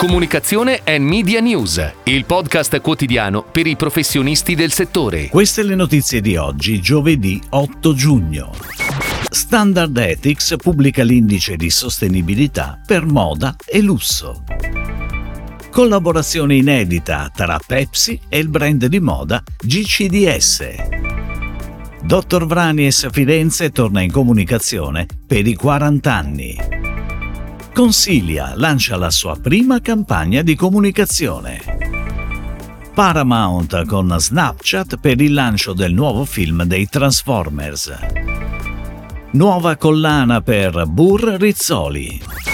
Comunicazione e Media News, il podcast quotidiano per i professionisti del settore. Queste le notizie di oggi, giovedì 8 giugno. Standard Ethics pubblica l'indice di sostenibilità per moda e lusso. Collaborazione inedita tra Pepsi e il brand di moda GCDS. Dottor Vranies Firenze torna in comunicazione per i 40 anni. Consiglia lancia la sua prima campagna di comunicazione. Paramount con Snapchat per il lancio del nuovo film dei Transformers. Nuova collana per Burr Rizzoli.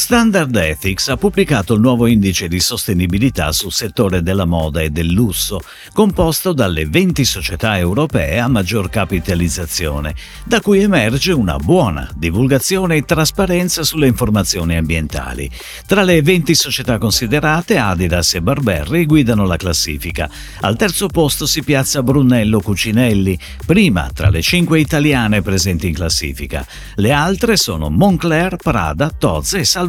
Standard Ethics ha pubblicato il nuovo indice di sostenibilità sul settore della moda e del lusso, composto dalle 20 società europee a maggior capitalizzazione, da cui emerge una buona divulgazione e trasparenza sulle informazioni ambientali. Tra le 20 società considerate, Adidas e Barberry guidano la classifica. Al terzo posto si piazza Brunello Cucinelli, prima tra le 5 italiane presenti in classifica. Le altre sono Moncler, Prada, Tozze e Salvatore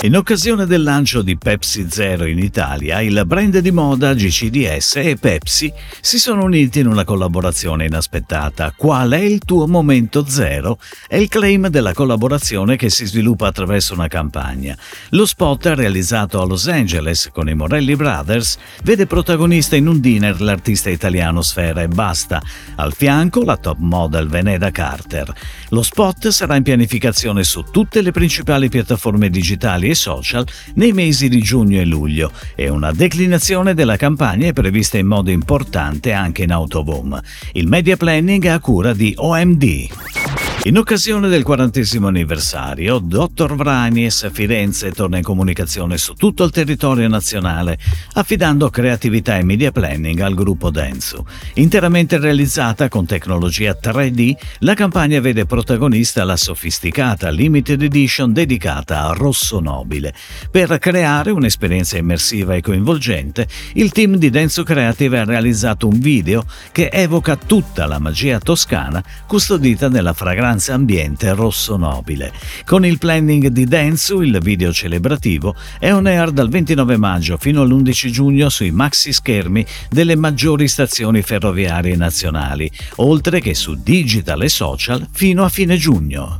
In occasione del lancio di Pepsi Zero in Italia, il brand di moda GCDS e Pepsi si sono uniti in una collaborazione inaspettata. Qual è il tuo momento zero? È il claim della collaborazione che si sviluppa attraverso una campagna. Lo spot realizzato a Los Angeles con i Morelli Brothers vede protagonista in un dinner l'artista italiano Sfera e Basta, al fianco la top model Veneda Carter. Lo spot sarà in pianificazione su tutte le principali piattaforme digitali e social nei mesi di giugno e luglio e una declinazione della campagna è prevista in modo importante anche in autoboom. Il media planning a cura di OMD. In occasione del quarantesimo anniversario, Dr. Vranies Firenze torna in comunicazione su tutto il territorio nazionale, affidando creatività e media planning al gruppo Densu. Interamente realizzata con tecnologia 3D, la campagna vede protagonista la sofisticata limited edition dedicata a Rosso Nobile. Per creare un'esperienza immersiva e coinvolgente, il team di Densu Creative ha realizzato un video che evoca tutta la magia toscana custodita nella fragranza fragranza ambiente rosso nobile. Con il planning di Densu, il video celebrativo è on air dal 29 maggio fino all'11 giugno sui maxi schermi delle maggiori stazioni ferroviarie nazionali, oltre che su digital e social fino a fine giugno.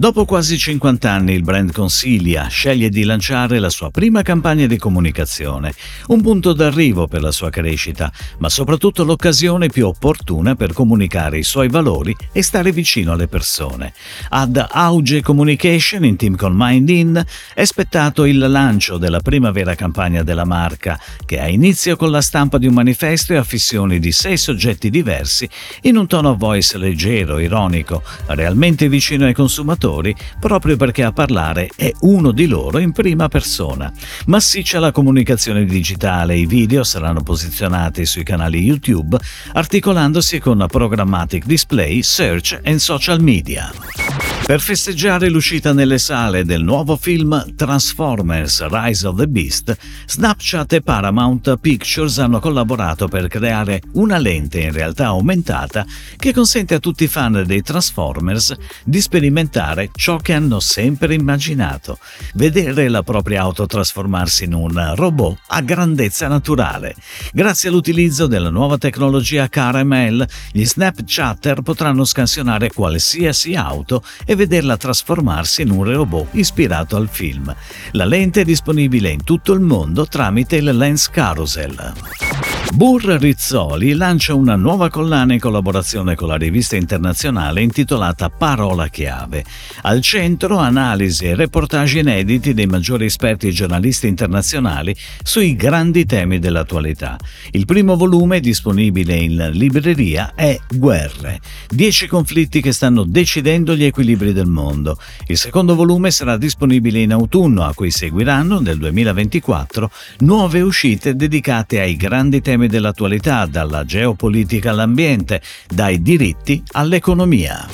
Dopo quasi 50 anni il brand Consiglia sceglie di lanciare la sua prima campagna di comunicazione, un punto d'arrivo per la sua crescita, ma soprattutto l'occasione più opportuna per comunicare i suoi valori e stare vicino alle persone. Ad Auge Communication, in team con MindIn, è aspettato il lancio della prima vera campagna della marca, che ha inizio con la stampa di un manifesto e affissioni di sei soggetti diversi in un tono voice leggero, ironico, realmente vicino ai consumatori ascoltatori proprio perché a parlare è uno di loro in prima persona. Massiccia la comunicazione digitale, i video saranno posizionati sui canali YouTube articolandosi con programmatic display, search e social media. Per festeggiare l'uscita nelle sale del nuovo film Transformers Rise of the Beast, Snapchat e Paramount Pictures hanno collaborato per creare una lente in realtà aumentata che consente a tutti i fan dei Transformers di sperimentare ciò che hanno sempre immaginato, vedere la propria auto trasformarsi in un robot a grandezza naturale. Grazie all'utilizzo della nuova tecnologia Caramel, gli Snapchatter potranno scansionare qualsiasi auto e vederla trasformarsi in un robot ispirato al film. La lente è disponibile in tutto il mondo tramite il Lens Carousel. Burr Rizzoli lancia una nuova collana in collaborazione con la rivista internazionale intitolata Parola Chiave. Al centro analisi e reportage inediti dei maggiori esperti e giornalisti internazionali sui grandi temi dell'attualità. Il primo volume, disponibile in libreria, è Guerre. Dieci conflitti che stanno decidendo gli equilibri del mondo. Il secondo volume sarà disponibile in autunno, a cui seguiranno, nel 2024, nuove uscite dedicate ai grandi temi temi dell'attualità, dalla geopolitica all'ambiente, dai diritti all'economia.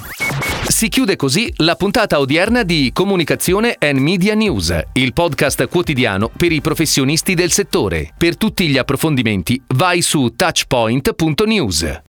Si chiude così la puntata odierna di Comunicazione and Media News, il podcast quotidiano per i professionisti del settore. Per tutti gli approfondimenti vai su touchpoint.news.